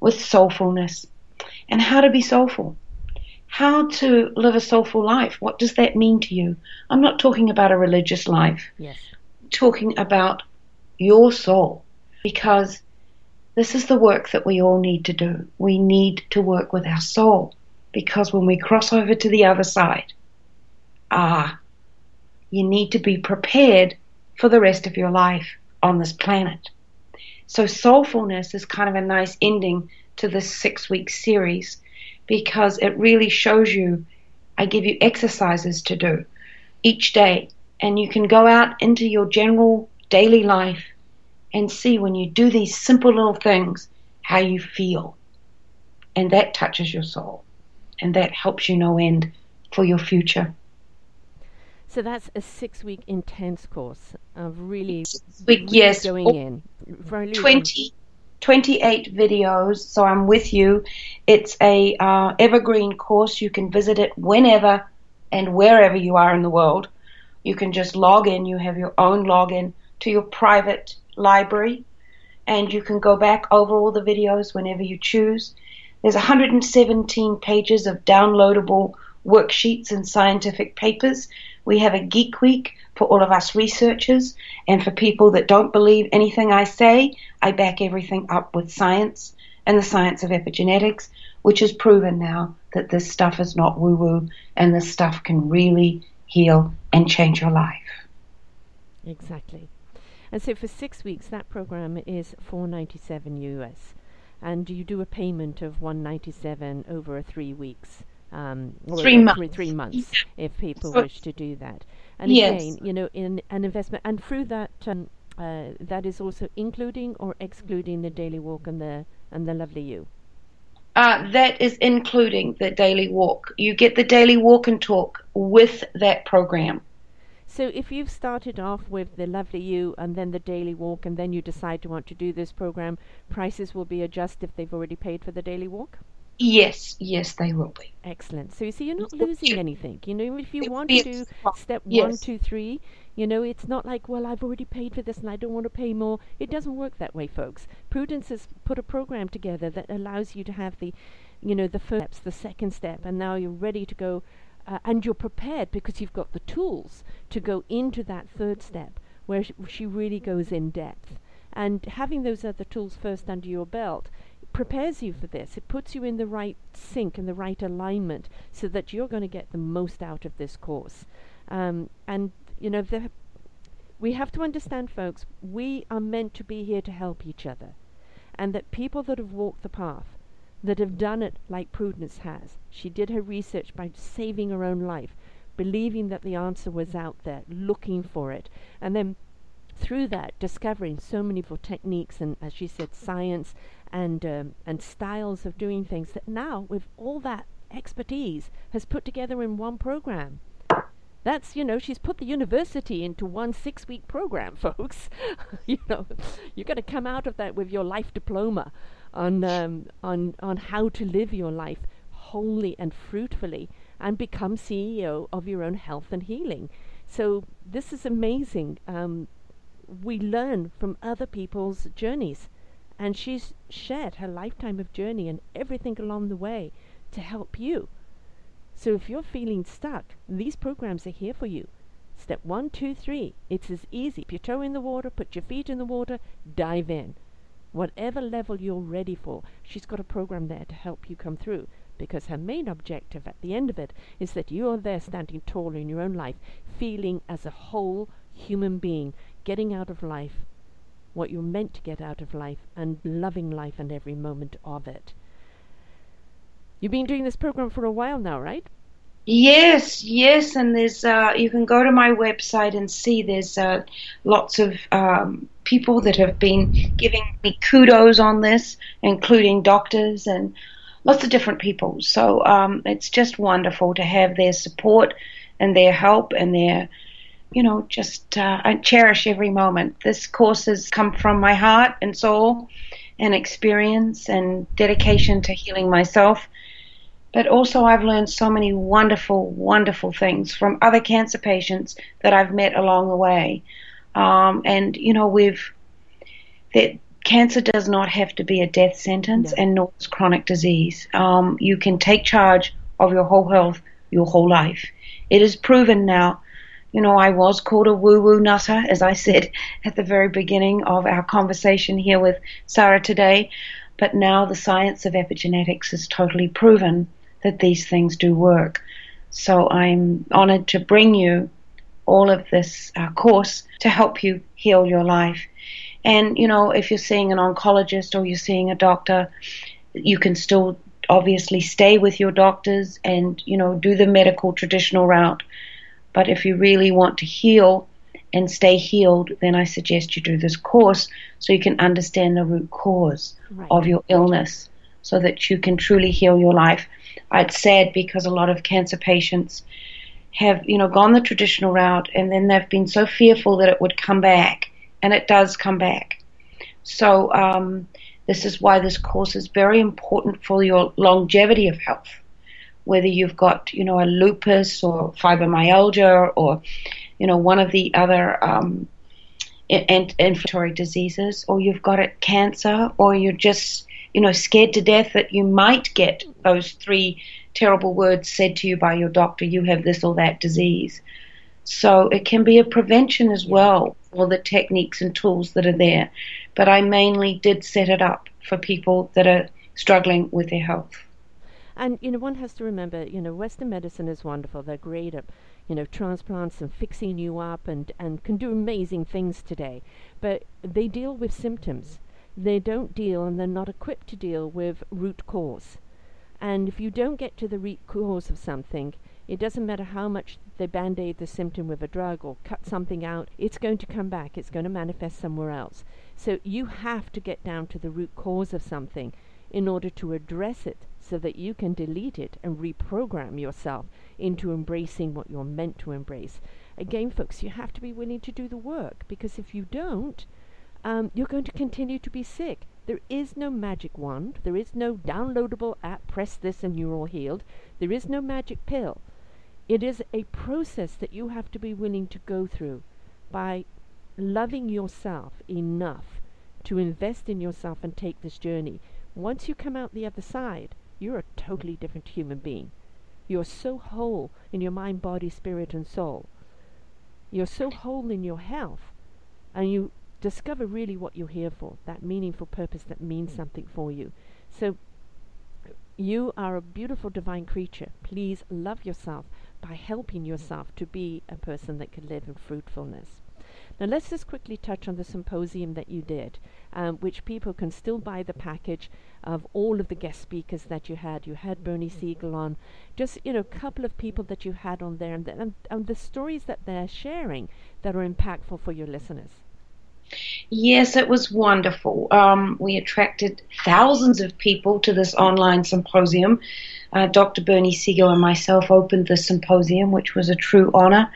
with soulfulness and how to be soulful. how to live a soulful life. What does that mean to you? I'm not talking about a religious life. Yes. I'm talking about your soul because this is the work that we all need to do. We need to work with our soul because when we cross over to the other side, ah, you need to be prepared for the rest of your life on this planet. So, soulfulness is kind of a nice ending to this six week series because it really shows you. I give you exercises to do each day, and you can go out into your general daily life and see when you do these simple little things how you feel. And that touches your soul, and that helps you no end for your future. So that's a six-week intense course of really, week, really yes, going in. Really 20, 28 videos. So I'm with you. It's a uh, evergreen course. You can visit it whenever and wherever you are in the world. You can just log in. You have your own login to your private library, and you can go back over all the videos whenever you choose. There's 117 pages of downloadable worksheets and scientific papers. We have a Geek Week for all of us researchers, and for people that don't believe anything I say, I back everything up with science and the science of epigenetics, which has proven now that this stuff is not woo woo and this stuff can really heal and change your life. Exactly. And so for six weeks, that program is 497 US, and you do a payment of 197 over three weeks. Um, three months. Three, three months, yeah. if people so, wish to do that. And yes. again, you know, in an investment, and through that, um, uh, that is also including or excluding the daily walk and the and the lovely you. Uh, that is including the daily walk. You get the daily walk and talk with that program. So if you've started off with the lovely you and then the daily walk and then you decide to want to do this program, prices will be adjusted if they've already paid for the daily walk? Yes, yes, they will be. Excellent. So you see, you're not losing anything. You know, if you It want to do step yes. one, two, three, you know, it's not like, well, I've already paid for this and I don't want to pay more. It doesn't work that way, folks. Prudence has put a program together that allows you to have the, you know, the first steps, the second step, and now you're ready to go, uh, and you're prepared because you've got the tools to go into that third step where sh- she really goes in depth. And having those other tools first under your belt prepares you for this. It puts you in the right sync and the right alignment so that you're going to get the most out of this course. Um, and, you know, the, we have to understand, folks, we are meant to be here to help each other. And that people that have walked the path, that have done it like Prudence has, she did her research by saving her own life, believing that the answer was out there, looking for it, and then through that discovering so many techniques and, as she said, science and um, and styles of doing things that now, with all that expertise, has put together in one program. That's you know she's put the university into one six-week program, folks. you know, you're going to come out of that with your life diploma on um, on on how to live your life wholly and fruitfully and become CEO of your own health and healing. So this is amazing. Um, we learn from other people's journeys, and she's shared her lifetime of journey and everything along the way to help you. So if you're feeling stuck, these programs are here for you. Step one, two, three. It's as easy. Put your toe in the water, put your feet in the water, dive in. Whatever level you're ready for, she's got a program there to help you come through. Because her main objective at the end of it is that you are there standing tall in your own life, feeling as a whole human being, getting out of life what you're meant to get out of life and loving life and every moment of it. You've been doing this program for a while now, right? Yes, yes, and there's uh, you can go to my website and see there's uh, lots of um, people that have been giving me kudos on this, including doctors and lots of different people. So um, it's just wonderful to have their support and their help and their, you know, just uh, I cherish every moment. This course has come from my heart and soul, and experience and dedication to healing myself but also I've learned so many wonderful, wonderful things from other cancer patients that I've met along the way. Um, and you know, we've that cancer does not have to be a death sentence, No. and nor is chronic disease. Um, you can take charge of your whole health your whole life. It is proven now. You know, I was called a woo woo nutter, as I said at the very beginning of our conversation here with Sarah today. But now the science of epigenetics has totally proven that these things do work. So I'm honored to bring you all of this uh, course to help you heal your life. And, you know, if you're seeing an oncologist or you're seeing a doctor, you can still obviously stay with your doctors and, you know, do the medical traditional route. But if you really want to heal and stay healed, then I suggest you do this course so you can understand the root cause right. of your illness so that you can truly heal your life. It's sad because a lot of cancer patients have, you know, gone the traditional route and then they've been so fearful that it would come back, and it does come back. So um, this is why this course is very important for your longevity of health. Whether you've got, you know, a lupus or fibromyalgia or, you know, one of the other um, inflammatory diseases, or you've got it cancer, or you're just, you know, scared to death that you might get those three terrible words said to you by your doctor, you have this or that disease. So it can be a prevention as well for the techniques and tools that are there but I mainly did set it up for people that are struggling with their health. And you know, one has to remember, you know, Western medicine is wonderful. They're great at, you know, transplants and fixing you up, and and can do amazing things today. But they deal with symptoms. They don't deal, and they're not equipped to deal with root cause. And if you don't get to the root cause of something, it doesn't matter how much they band aid the symptom with a drug or cut something out, it's going to come back. It's going to manifest somewhere else. So you have to get down to the root cause of something in order to address it so that you can delete it and reprogram yourself into embracing what you're meant to embrace. Again, folks, you have to be willing to do the work because if you don't, um, you're going to continue to be sick. There is no magic wand. There is no downloadable app, press this and you're all healed. There is no magic pill. It is a process that you have to be willing to go through by loving yourself enough to invest in yourself and take this journey. Once you come out the other side, you're a totally different human being. You're so whole in your mind, body, spirit, and soul. You're so whole in your health, and you discover really what you're here for that meaningful purpose that means mm. something for you. So, you are a beautiful divine creature. Please love yourself by helping yourself to be a person that can live in fruitfulness. Now, let's just quickly touch on the symposium that you did, um, which people can still buy the package of all of the guest speakers that you had. You had Bernie Siegel on, just you know, a couple of people that you had on there, and the, and, and the stories that they're sharing that are impactful for your listeners. Yes, it was wonderful. Um, we attracted thousands of people to this online symposium. Uh, Dr. Bernie Siegel and myself opened the symposium, which was a true honor.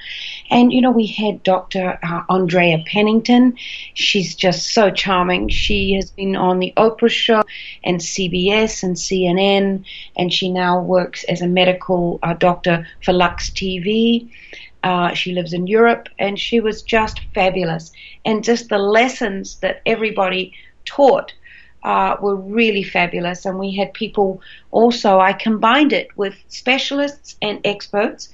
And, you know, we had Dr. Uh, Andrea Pennington. She's just so charming. She has been on the Oprah show and CBS and CNN, and she now works as a medical uh, doctor for Lux TV. Uh, she lives in Europe, and she was just fabulous. And just the lessons that everybody taught uh, were really fabulous. And we had people also, I combined it with specialists and experts.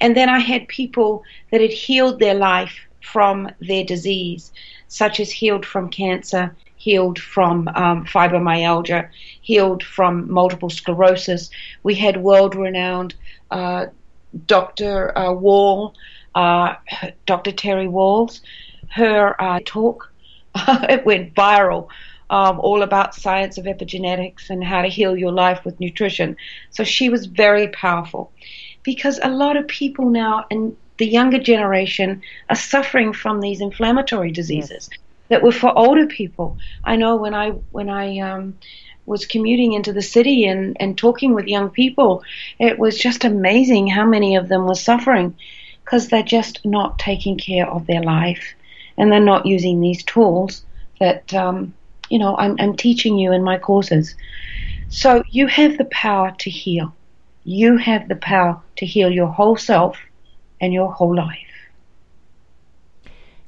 And then I had people that had healed their life from their disease, such as healed from cancer, healed from um, fibromyalgia, healed from multiple sclerosis. We had world renowned uh, Dr. Uh, Wall, uh, Dr. Terry Wahls, her uh, talk, it went viral. Um, all about science of epigenetics and how to heal your life with nutrition. So she was very powerful because a lot of people now in the younger generation are suffering from these inflammatory diseases yes. that were for older people. I know when I when I um, was commuting into the city and, and talking with young people, it was just amazing how many of them were suffering because they're just not taking care of their life and they're not using these tools that, um, you know, I'm, I'm teaching you in my courses. So you have the power to heal. You have the power to heal your whole self and your whole life.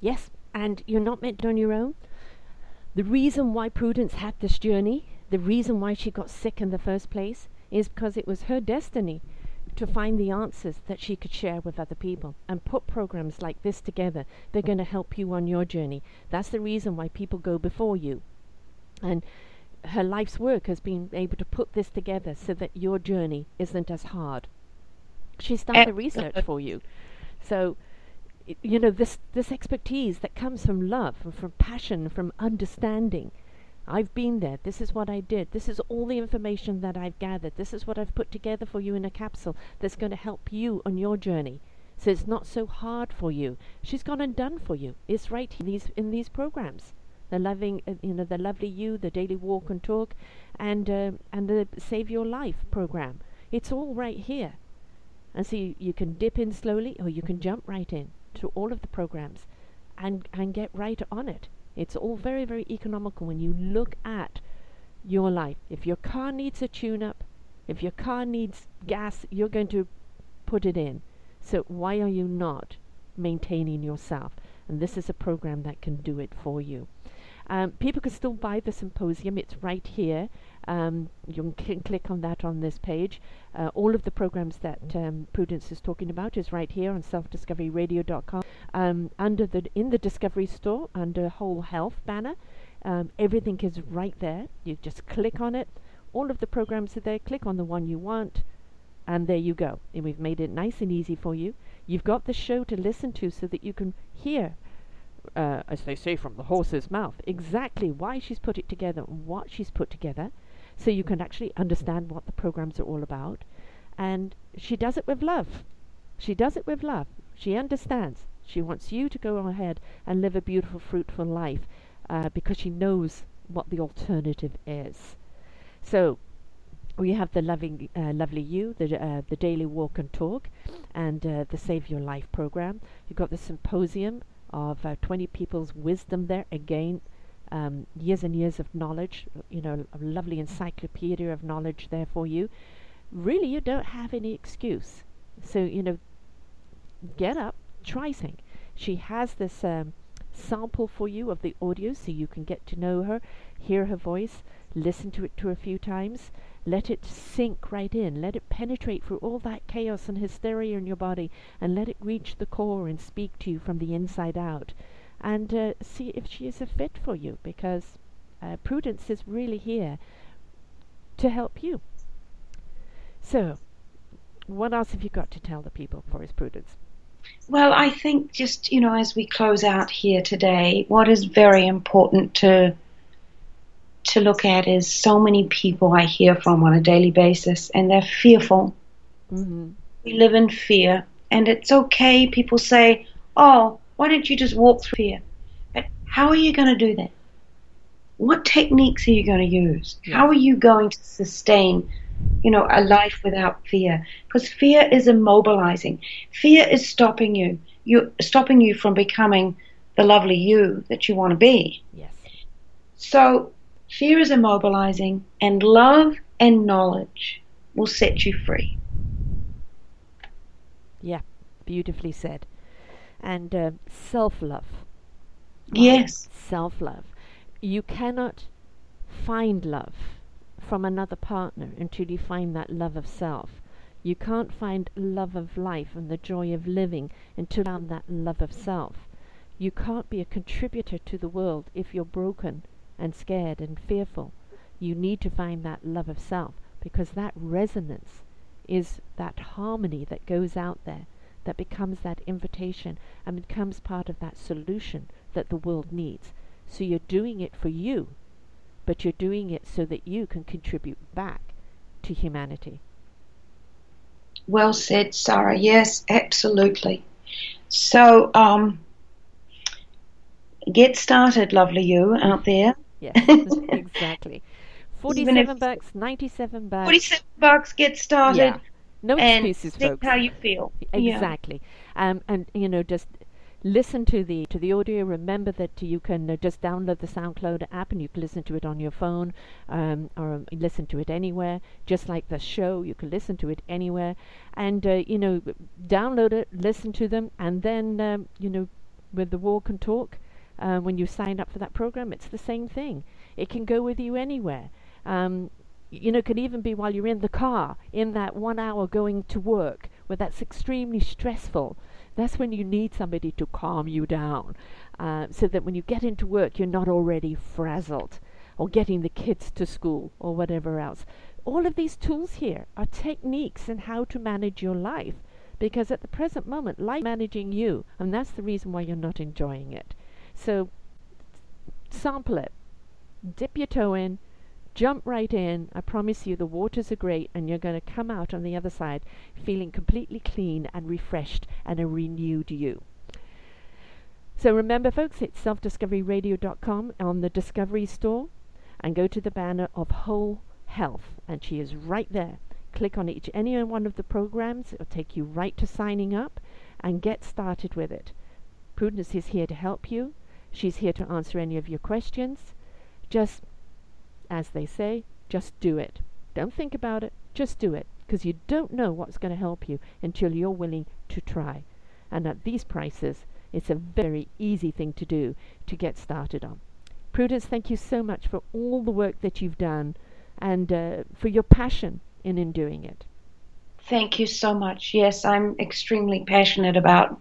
Yes, and you're not meant on your own. The reason why Prudence had this journey the reason why she got sick in the first place is because it was her destiny. to find the answers that she could share with other people and put programs like this together. They're going to help you on your journey. That's the reason why people go before you. And her life's work has been able to put this together so that your journey isn't as hard. She's done the research for you. So, you know, this, this expertise that comes from love, from passion, from understanding. I've been there. This is what I did. This is all the information that I've gathered. This is what I've put together for you in a capsule that's going to help you on your journey. So it's not so hard for you. She's gone and done for you. It's right in these in these programs the loving, uh, you know, the lovely you, the daily walk and talk, and uh, and the Save Your Life program. It's all right here, and so you, you can dip in slowly, or you can jump right in to all of the programs, and and get right on it. It's all very very economical when you look at your life. If your car needs a tune-up, if your car needs gas, you're going to put it in. So why are you not maintaining yourself? And this is a program that can do it for you. Um, people can still buy the symposium. It's right here. Um, you can click on that on this page. Uh, all of the programs that um, Prudence is talking about is right here on selfdiscoveryradio.com. Um, under the in the Discovery Store under Whole Health banner, um, everything is right there. You just click on it. All of the programs are there. Click on the one you want, and there you go. And we've made it nice and easy for you. You've got the show to listen to so that you can hear uh, as they say from the horse's mouth, exactly why she's put it together and what she's put together, so you can actually understand what the programs are all about. And she does it with love. She does it with love. She understands. She wants you to go ahead and live a beautiful, fruitful life uh, because she knows what the alternative is. So we have the loving, uh, lovely you, the uh, the daily walk and talk, and uh, the Save Your Life program. You've got the symposium of uh, 20 people's wisdom there. Again, um, years and years of knowledge, you know, a lovely encyclopedia of knowledge there for you. Really, you don't have any excuse. So, you know, get up, try sing. She has this um, sample for you of the audio so you can get to know her, hear her voice, listen to it to a few times. Let it sink right in. Let it penetrate through all that chaos and hysteria in your body and let it reach the core and speak to you from the inside out. And uh, see if she is a fit for you because uh, Prudence is really here to help you. So, what else have you got to tell the people for his Prudence? Well, I think just, you know, as we close out here today, what is very important to to look at is so many people I hear from on a daily basis, and they're fearful. Mm-hmm. We live in fear, and it's okay. People say, "Oh, why don't you just walk through fear?" But how are you going to do that? What techniques are you going to use? How are you going to sustain, you know, a life without fear? Because fear is immobilizing. Fear is stopping you. You stopping you from becoming the lovely you that you want to be. Yes. So Fear is immobilizing, and love and knowledge will set you free. Yeah, beautifully said. And uh, self love. Yes. Self love. You cannot find love from another partner until you find that love of self. You can't find love of life and the joy of living until you find that love of self. You can't be a contributor to the world if you're broken and scared and fearful. You need to find that love of self because that resonance is that harmony that goes out there that becomes that invitation and becomes part of that solution that the world needs. So you're doing it for you, but you're doing it so that you can contribute back to humanity. Well said, Sarah. Yes, absolutely. So, um, get started, lovely you out there. Yes, exactly. Forty-seven bucks, ninety-seven bucks. Forty-seven bucks. Get started. Yeah. No excuses, and folks. how you feel. Exactly. Yeah. Um, and you know, just listen to the to the audio. Remember that you can uh, just download the SoundCloud app and you can listen to it on your phone um, or um, listen to it anywhere. Just like the show, you can listen to it anywhere. And uh, you know, download it, listen to them, and then um, you know, with the walk and talk, uh, when you sign up for that program, it's the same thing. It can go with you anywhere. Um, you know, could even be while you're in the car, in that one hour going to work, where that's extremely stressful. That's when you need somebody to calm you down, uh, so that when you get into work, you're not already frazzled, or getting the kids to school, or whatever else. All of these tools here are techniques in how to manage your life, because at the present moment, life managing you, and that's the reason why you're not enjoying it. So, sample it, dip your toe in, jump right in. I promise you, the waters are great, and you're going to come out on the other side feeling completely clean and refreshed and a renewed you. So remember, folks, it's selfdiscoveryradio.com on the Discovery Store, and go to the banner of Whole Health, and she is right there. Click on each any one of the programs; it'll take you right to signing up, and get started with it. Prudence is here to help you. She's here to answer any of your questions. Just as they say, just do it. Don't think about it, just do it, because you don't know what's going to help you until you're willing to try. And at these prices, it's a very easy thing to do to get started on. Prudence, thank you so much for all the work that you've done and uh, for your passion in, in doing it. Thank you so much. Yes, I'm extremely passionate about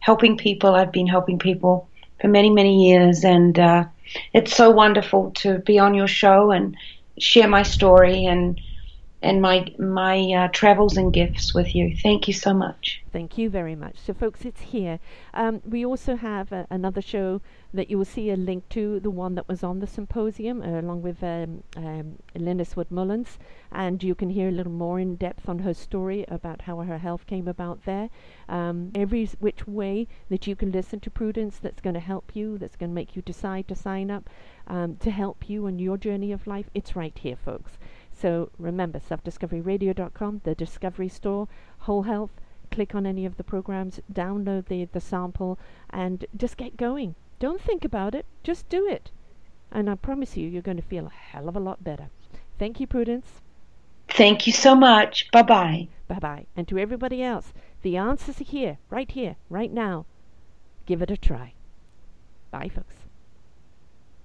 helping people. I've been helping people for many, many years, and uh, it's so wonderful to be on your show and share my story and and my my uh, travels and gifts with you. Thank you so much. Thank you very much. So, folks, it's here. Um, we also have uh, another show that you will see a link to, the one that was on the symposium, uh, along with um, um, Linus Wood Mullins, and you can hear a little more in depth on her story about how her health came about there. Um, every which way that you can listen to Prudence that's going to help you, that's going to make you decide to sign up um, to help you on your journey of life, it's right here, folks. So remember, selfdiscoveryradio.com, the Discovery Store, Whole Health. Click on any of the programs, download the, the sample, and just get going. Don't think about it, just do it. And I promise you, you're going to feel a hell of a lot better. Thank you, Prudence. Thank you so much. Bye bye. Bye bye. And to everybody else, the answers are here, right here, right now. Give it a try. Bye, folks.